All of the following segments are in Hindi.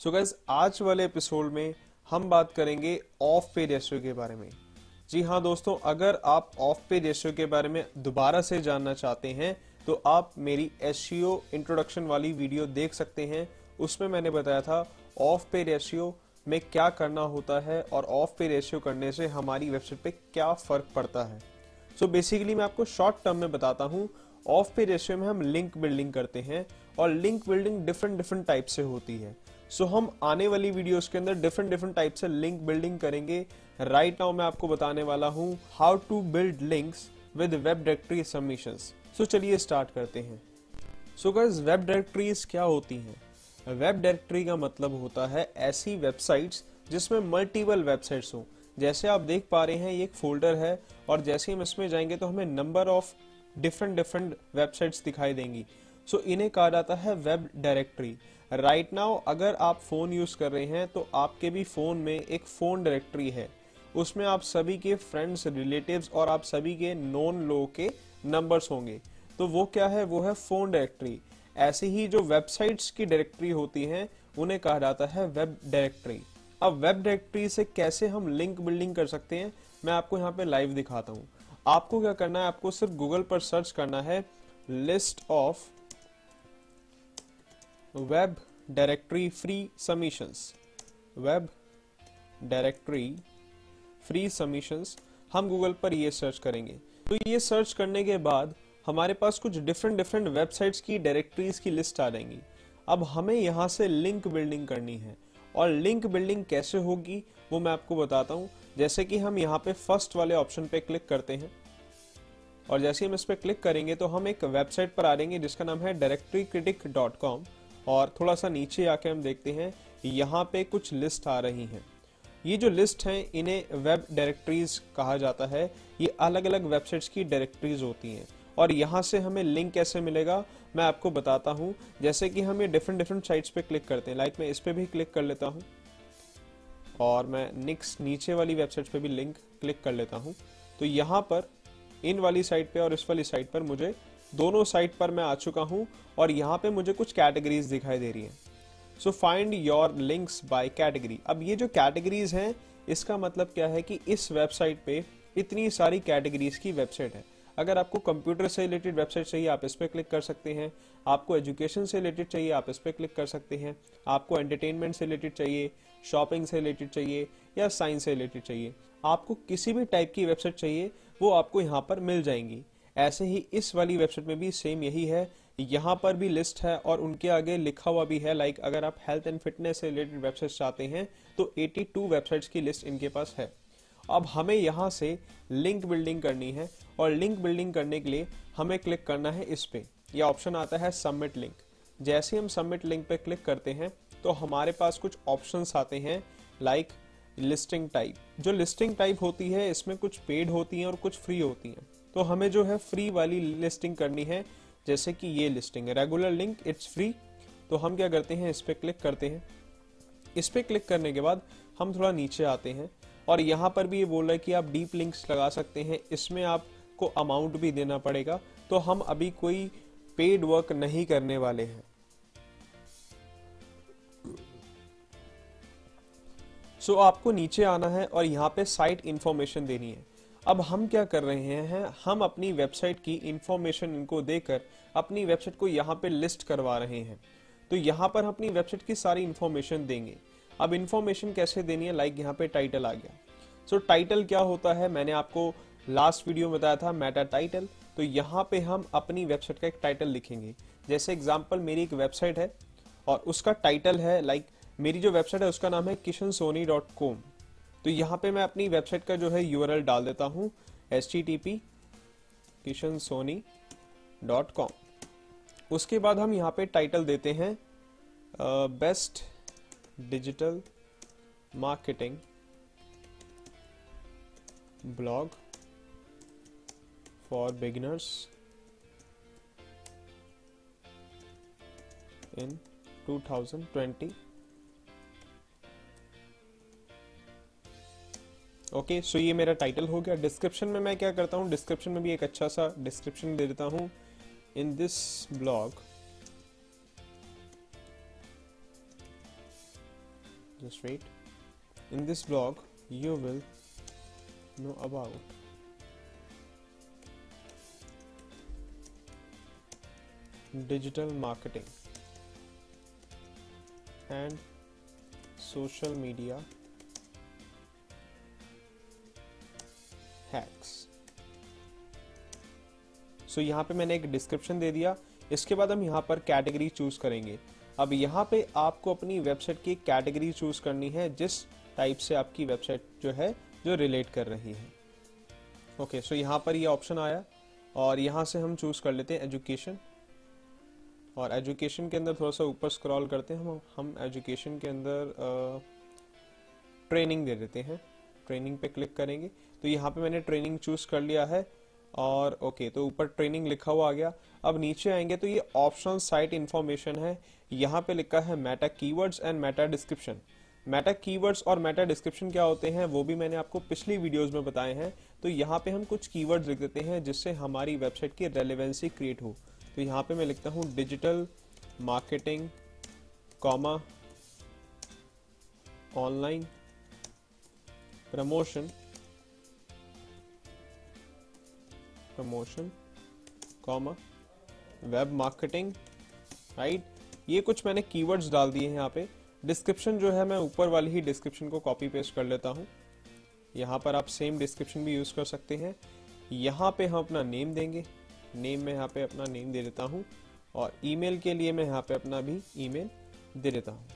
सो so आज वाले एपिसोड में हम बात करेंगे ऑफ़ पे रेशियो के बारे में। जी हाँ दोस्तों, अगर आप ऑफ़ पे रेशियो के बारे में दोबारा से जानना चाहते हैं तो आप मेरी एस इंट्रोडक्शन वाली वीडियो देख सकते हैं। उसमें मैंने बताया था ऑफ़ पे रेशियो में क्या करना होता है और ऑफ़ पे रेशियो करने से हमारी वेबसाइट पे क्या फ़र्क पड़ता है। सो so बेसिकली मैं आपको शॉर्ट टर्म में बताता हूँ। ऑफ़ पे रेशियो में हम लिंक बिल्डिंग करते हैं और link building different different type से होती है। सो so, हम आने वाली वीडियोस के अंदर डिफरेंट डिफरेंट टाइप से लिंक बिल्डिंग करेंगे। राइट right नाउ मैं आपको बताने वाला हूँ how to build links with web directory submissions so चलिए स्टार्ट करते हैं। सो गाइस वेब डायरेक्टरीज क्या होती हैं? वेब डायरेक्टरी का मतलब होता है ऐसी वेबसाइट्स जिसमें मल्टीपल वेबसाइट्स हो। जैसे आप देख पा रहे हैं ये एक फोल्डर है और जैसे हम इसमें जाएँगे तो हमें number of different different websites दिखाई देंगी। सो so, इन्हें कहा जाता है वेब डायरेक्टरी। राइट नाउ अगर आप फ़ोन यूज़ कर रहे हैं तो आपके भी फ़ोन में एक फ़ोन डायरेक्टरी है। उसमें आप सभी के फ्रेंड्स रिलेटिव्स और आप सभी के नॉन लोगों के नंबर्स होंगे। तो वो क्या है? वो है फ़ोन डायरेक्टरी। ऐसे ही जो वेबसाइट्स की डायरेक्टरी होती हैं उन्हें कहा जाता है वेब डायरेक्टरी। अब वेब डायरेक्टरी से कैसे हम लिंक बिल्डिंग कर सकते हैं? मैं आपको यहाँ पे लाइव दिखाता हूँ। आपको क्या करना है? आपको सिर्फ़ गूगल पर सर्च करना है list of web directory free submissions web directory free submissions हम गूगल पर ये सर्च करेंगे। तो ये सर्च करने के बाद हमारे पास कुछ डिफरेंट डिफरेंट वेबसाइट्स की डायरेक्टरीज की लिस्ट आ जाएँगी। अब हमें यहाँ से लिंक बिल्डिंग करनी है। और लिंक बिल्डिंग कैसे होगी, वो मैं आपको बताता हूँ। जैसे कि हम यहाँ पे फ़र्स्ट वाले ऑप्शन पे क्लिक करते हैं। और जैसे हम इस पर क्लिक करेंगे तो हम एक वेबसाइट पर आ जाएँगे जिसका नाम है डायरेक्टरी क्रिटिक डॉट कॉम और थोड़ा सा नीचे आके हम देखते हैं, यहाँ पे कुछ लिस्ट आ रही हैं। ये जो लिस्ट हैं, इन्हें वेब डायरेक्टरीज कहा जाता है। ये अलग अलग वेबसाइट्स की डायरेक्टरीज होती हैं। और यहाँ से हमें लिंक कैसे मिलेगा, मैं आपको बताता हूँ। जैसे कि हम ये डिफरेंट डिफरेंट साइट्स पे क्लिक करते हैं। लाइक मैं इस पे भी क्लिक कर लेता हूँ। और मैं निक्स नीचे वाली वेबसाइट पे भी लिंक क्लिक कर लेता हूँ। तो यहाँ पर इन वाली साइट पे और इस वाली साइट पर मुझे दोनों साइट पर मैं आ चुका हूँ और यहाँ पे मुझे कुछ कैटेगरीज दिखाई दे रही हैं। So find your links by category अब ये जो कैटेगरीज हैं, इसका मतलब क्या है कि इस वेबसाइट पे इतनी सारी कैटेगरीज की वेबसाइट है। अगर आपको कंप्यूटर से रिलेटेड वेबसाइट चाहिए, आप इस पर क्लिक कर सकते हैं। आपको एजुकेशन से रिलेटेड चाहिए, आप इस पर क्लिक कर सकते हैं। आपको एंटरटेनमेंट से रिलेटेड चाहिए शॉपिंग से रिलेटेड चाहिए या साइंस से रिलेटेड चाहिए। आपको किसी भी टाइप की वेबसाइट चाहिए, वो आपको यहाँ पर मिल जाएँगी। ऐसे ही इस वाली वेबसाइट में भी सेम यही है। यहाँ पर भी लिस्ट है और उनके आगे लिखा हुआ भी है लाइक अगर आप हेल्थ एंड फिटनेस से रिलेटेड वेबसाइट चाहते हैं तो 82 वेबसाइट्स की लिस्ट इनके पास है। अब हमें यहाँ से लिंक बिल्डिंग करनी है और लिंक बिल्डिंग करने के लिए हमें क्लिक करना है इस पे। यह ऑप्शन आता है सबमिट लिंक जैसे हम सबमिट लिंक पे क्लिक करते हैं तो हमारे पास कुछ ऑप्शंस आते हैं लाइक लिस्टिंग टाइप जो लिस्टिंग टाइप होती है, इसमें कुछ पेड होती हैं और कुछ फ्री होती हैं। तो हमें जो है फ्री वाली लिस्टिंग करनी है, जैसे कि ये लिस्टिंग है। रेगुलर लिंक इट्स फ्री तो हम क्या करते हैं, इस पर क्लिक करते हैं। इस पर क्लिक करने के बाद हम थोड़ा नीचे आते हैं और यहाँ पर भी ये बोल रहा है कि आप डीप लिंक्स लगा सकते हैं। इसमें आपको अमाउंट भी देना पड़ेगा। तो हम अभी कोई पेड वर्क नहीं करने वाले हैं। सो so, आपको नीचे आना है और यहाँ पे साइट इंफॉर्मेशन देनी है। अब हम क्या कर रहे हैं हम अपनी वेबसाइट की इंफॉर्मेशन इनको देकर अपनी वेबसाइट को यहाँ पे लिस्ट करवा रहे हैं। तो यहाँ पर हम अपनी वेबसाइट की सारी इंफॉर्मेशन देंगे। अब इंफॉर्मेशन कैसे देनी है लाइक like यहाँ पे टाइटल आ गया। सो so, टाइटल क्या होता है मैंने आपको लास्ट वीडियो में बताया था मेटा टाइटल तो यहाँ पे हम अपनी वेबसाइट का एक टाइटल लिखेंगे। जैसे एग्ज़ाम्पल मेरी एक वेबसाइट है और उसका टाइटल है लाइक मेरी जो वेबसाइट है, उसका नाम है किशन सोनी डॉट कॉम। तो यहाँ पे मैं अपनी वेबसाइट का जो है यू डाल देता हूँ S T T P Kishan Soni dot com. उसके बाद हम यहाँ पे टाइटल देते हैं best digital marketing blog for beginners in 2020 okay so ये मेरा टाइटल हो गया। डिस्क्रिप्शन में मैं क्या करता हूँ? डिस्क्रिप्शन में भी एक अच्छा सा डिस्क्रिप्शन दे देता हूँ। In this blog just wait in this blog you will know about digital marketing and social media hacks. So so, यहाँ पे मैंने एक डिस्क्रिप्शन दे दिया। इसके बाद हम यहाँ पर कैटेगरी चूज़ करेंगे। अब यहाँ पे आपको अपनी वेबसाइट की कैटेगरी चूज़ करनी है जिस टाइप से आपकी वेबसाइट जो है जो रिलेट कर रही है। ओके सो यहाँ पर ये यह ऑप्शन आया और यहाँ से हम चूज़ कर लेते हैं एजुकेशन और एजुकेशन के अंदर थोड़ा सा ऊपर स्क्रॉल करते हैं हम हम एजुकेशन के अंदर ट्रेनिंग दे देते हैं। ट्रेनिंग पे क्लिक करेंगे। तो यहाँ पे मैंने ट्रेनिंग चूज़ कर लिया है और ओके तो ऊपर ट्रेनिंग लिखा हुआ आ गया। अब नीचे आएँगे तो ये ऑप्शनल साइट इंफॉर्मेशन है। यहाँ पे लिखा है meta keywords and meta description meta keywords और मेटा डिस्क्रिप्शन क्या होते हैं, वो भी मैंने आपको पिछली वीडियोस में बताए हैं। तो यहाँ पे हम कुछ कीवर्ड्स लिख देते हैं जिससे हमारी वेबसाइट की रेलिवेंसी क्रिएट हो। तो यहाँ पे मैं लिखता हूँ digital marketing comma online promotion promotion comma web marketing right ये कुछ मैंने कीवर्ड्स डाल दिए हैं यहाँ पे। डिस्क्रिप्शन जो है मैं ऊपर वाली ही डिस्क्रिप्शन को कॉपी पेस्ट कर लेता हूँ। यहाँ पर आप सेम डिस्क्रिप्शन भी यूज़ कर सकते हैं। यहाँ पे हम अपना नेम देंगे। नेम में यहाँ पे अपना नेम दे देता हूँ। और ईमेल के लिए मैं यहाँ पे अपना भी ईमेल दे देता हूँ।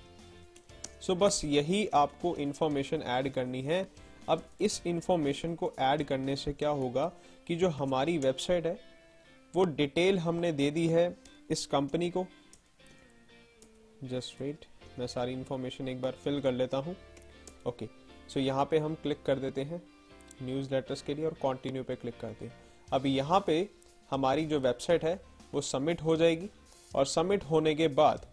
सो so, बस यही आपको इंफॉर्मेशन ऐड करनी है। अब इस इंफॉर्मेशन को ऐड करने से क्या होगा कि जो हमारी वेबसाइट है, वो डिटेल हमने दे दी है इस कंपनी को। जस्ट वेट मैं सारी इंफॉर्मेशन एक बार फिल कर लेता हूँ। ओके सो यहाँ पे हम क्लिक कर देते हैं न्यूज़ लेटर्स के लिए और कंटिन्यू पे क्लिक करते हैं। अब यहाँ पे हमारी जो वेबसाइट है, वो सबमिट हो जाएगी और सबमिट होने के बाद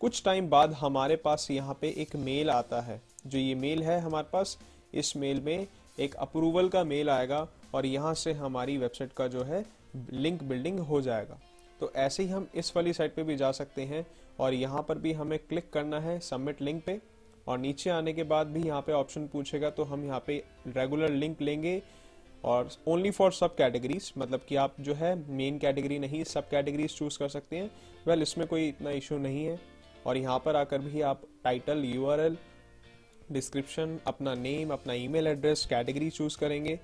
कुछ टाइम बाद हमारे पास यहाँ पे एक मेल आता है। जो ये मेल है हमारे पास इस मेल में एक अप्रूवल का मेल आएगा और यहाँ से हमारी वेबसाइट का जो है लिंक बिल्डिंग हो जाएगा। तो ऐसे ही हम इस वाली साइट पे भी जा सकते हैं और यहाँ पर भी हमें क्लिक करना है सबमिट लिंक पे और नीचे आने के बाद भी यहाँ पे ऑप्शन पूछेगा तो हम यहाँ पे रेगुलर लिंक लेंगे और ओनली फॉर सब कैटेगरीज मतलब कि आप जो है मेन कैटेगरी नहीं सब कैटेगरीज चूज़ कर सकते हैं। वेल well, इसमें कोई इतना इशू नहीं है और यहाँ पर आकर भी आप टाइटल यूआरएल डिस्क्रिप्शन अपना नेम अपना ईमेल एड्रेस कैटेगरी चूज़ करेंगे।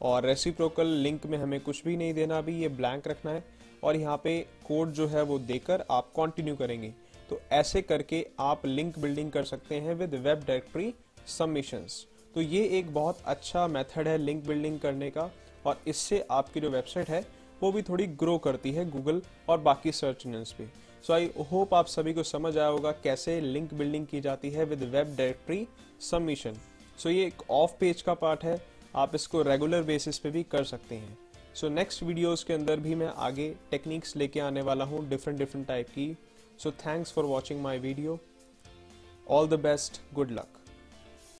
और रेसिप्रोकल लिंक में हमें कुछ भी नहीं देना अभी, ये ब्लैंक रखना है। और यहाँ पे कोड जो है वो देकर आप कंटिन्यू करेंगे। तो ऐसे करके आप लिंक बिल्डिंग कर सकते हैं विद वेब डायरेक्टरी सबमिशंस तो ये एक बहुत अच्छा मेथड है लिंक बिल्डिंग करने का। और इससे आपकी जो वेबसाइट है, वो भी थोड़ी ग्रो करती है गूगल और बाकी सर्च इंजन पे। सो आई होप आप सभी को समझ आया होगा कैसे लिंक बिल्डिंग की जाती है with web directory submission so ये एक ऑफ़ पेज का पार्ट है. आप इसको रेगुलर बेसिस पे भी कर सकते हैं. सो नेक्स्ट वीडियोस के अंदर भी मैं आगे टेक्निक्स लेके आने वाला हूँ डिफरेंट डिफरेंट टाइप की. So thanks for watching my video all the best good luck